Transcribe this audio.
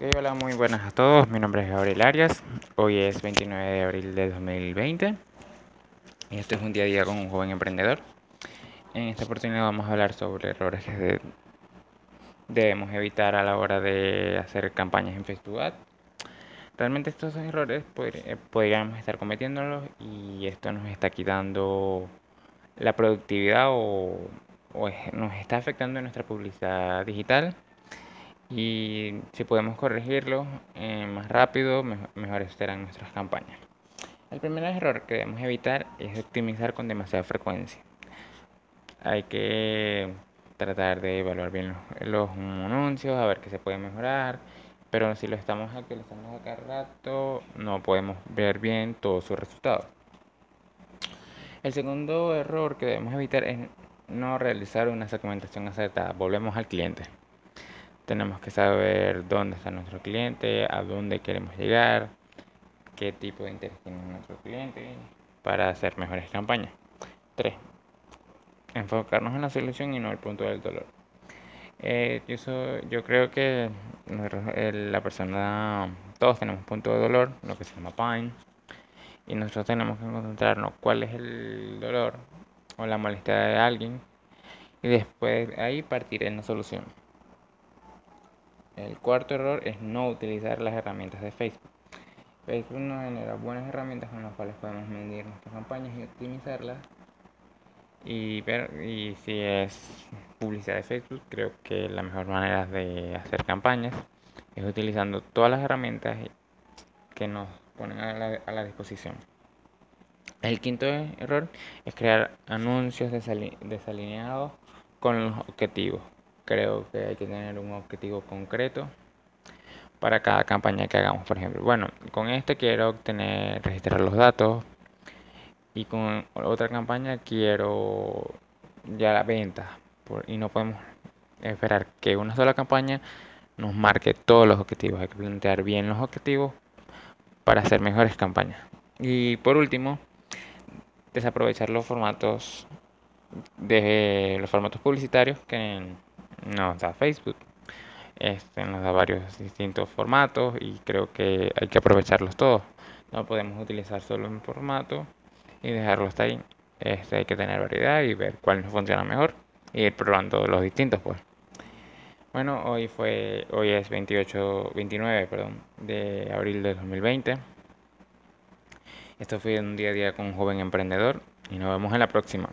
hola, muy buenas a todos. Mi nombre es Gabriel Arias. Hoy es 29 de abril de 2020. Y este es un día a día con un joven emprendedor. En esta oportunidad vamos a hablar sobre errores que debemos evitar a la hora de hacer campañas en Facebook. Realmente estos errores eh, podríamos estar cometiéndolos y esto nos está quitando la productividad o, o nos está afectando nuestra publicidad digital y si podemos corregirlo eh, más rápido, mejores serán nuestras campañas. El primer error que debemos evitar es optimizar con demasiada frecuencia. Hay que tratar de evaluar bien los, anuncios, a ver qué se puede mejorar, pero si lo estamos actualizando a cada rato, no podemos ver bien todos sus resultados. El segundo error que debemos evitar es no realizar una segmentación acertada. Volvemos al cliente. Tenemos que saber dónde está nuestro cliente, a dónde queremos llegar, qué tipo de interés tiene nuestro cliente para hacer mejores campañas. 3. Enfocarnos en la solución y no el punto del dolor. Eh, yo, creo que la persona, todos tenemos punto de dolor, lo que se llama pain, y nosotros tenemos que concentrarnos cuál es el dolor o la molestia de alguien y después ahí partir en la solución. El cuarto error es no utilizar las herramientas de Facebook. Facebook nos genera buenas herramientas con las cuales podemos medir nuestras campañas y optimizarlas. Y ver y si es publicidad de Facebook, creo que la mejor manera de hacer campañas es utilizando todas las herramientas que nos ponen a la, a la disposición. El quinto error es crear anuncios desalineados con los objetivos creo que hay que tener un objetivo concreto para cada campaña que hagamos, por ejemplo. Bueno, con este quiero obtener, registrar los datos y con otra campaña quiero ya la venta y no podemos esperar que una sola campaña nos marque todos los objetivos. Hay que plantear bien los objetivos para hacer mejores campañas. Y por último, desaprovechar los formatos de los formatos publicitarios que nos da Facebook. Este, nos da varios distintos formatos y creo que hay que aprovecharlos todos. No podemos utilizar solo un formato y dejarlo hasta ahí. Este, hay que tener variedad y ver cuál nos funciona mejor y ir probando los distintos pues. Bueno, hoy fue hoy es 28 29, perdón, de abril de 2020. Esto fue un día a día con un joven emprendedor y nos vemos en la próxima.